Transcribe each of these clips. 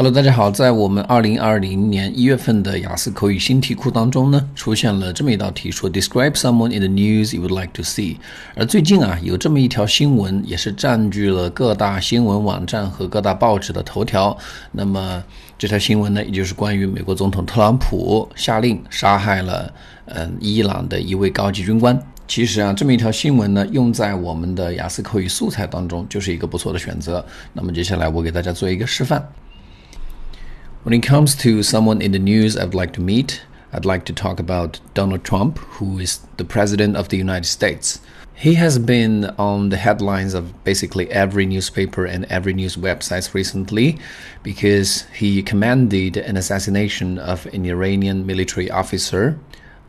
Hello，大家好，在我们二零二零年一月份的雅思口语新题库当中呢，出现了这么一道题，说 Describe someone in the news you would like to see。而最近啊，有这么一条新闻，也是占据了各大新闻网站和各大报纸的头条。那么这条新闻呢，也就是关于美国总统特朗普下令杀害了嗯伊朗的一位高级军官。其实啊，这么一条新闻呢，用在我们的雅思口语素材当中，就是一个不错的选择。那么接下来我给大家做一个示范。When it comes to someone in the news I'd like to meet, I'd like to talk about Donald Trump, who is the President of the United States. He has been on the headlines of basically every newspaper and every news websites recently because he commanded an assassination of an Iranian military officer.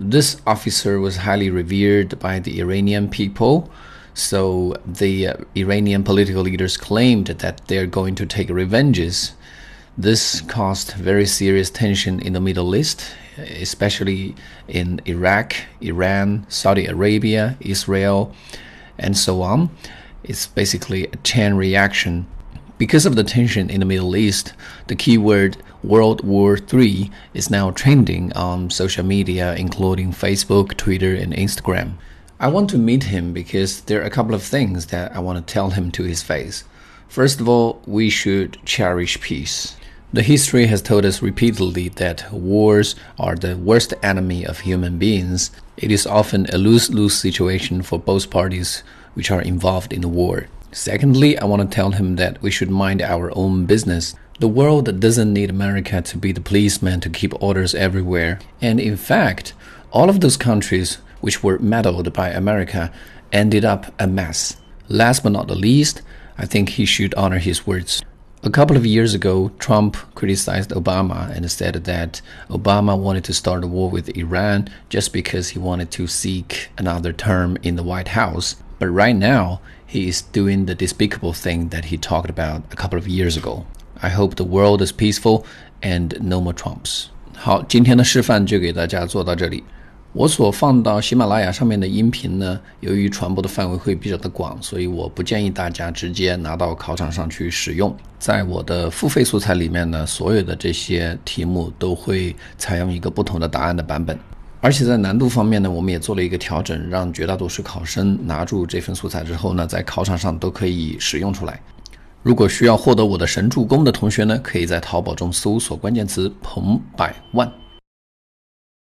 This officer was highly revered by the Iranian people. So the uh, Iranian political leaders claimed that they're going to take revenges this caused very serious tension in the Middle East, especially in Iraq, Iran, Saudi Arabia, Israel, and so on. It's basically a chain reaction. Because of the tension in the Middle East, the keyword World War III is now trending on social media, including Facebook, Twitter, and Instagram. I want to meet him because there are a couple of things that I want to tell him to his face. First of all, we should cherish peace. The history has told us repeatedly that wars are the worst enemy of human beings. It is often a lose lose situation for both parties which are involved in the war. Secondly, I want to tell him that we should mind our own business. The world doesn't need America to be the policeman to keep orders everywhere. And in fact, all of those countries which were meddled by America ended up a mess. Last but not the least, I think he should honor his words. A couple of years ago, Trump criticized Obama and said that Obama wanted to start a war with Iran just because he wanted to seek another term in the White House. But right now, he is doing the despicable thing that he talked about a couple of years ago. I hope the world is peaceful and no more Trumps. 好，今天的示范就给大家做到这里。 我所放到喜马拉雅上面的音频呢，由于传播的范围会比较的广，所以我不建议大家直接拿到考场上去使用。在我的付费素材里面呢，所有的这些题目都会采用一个不同的答案的版本，而且在难度方面呢，我们也做了一个调整，让绝大多数考生拿住这份素材之后呢，在考场上都可以使用出来。如果需要获得我的神助攻的同学呢，可以在淘宝中搜索关键词“彭百万”。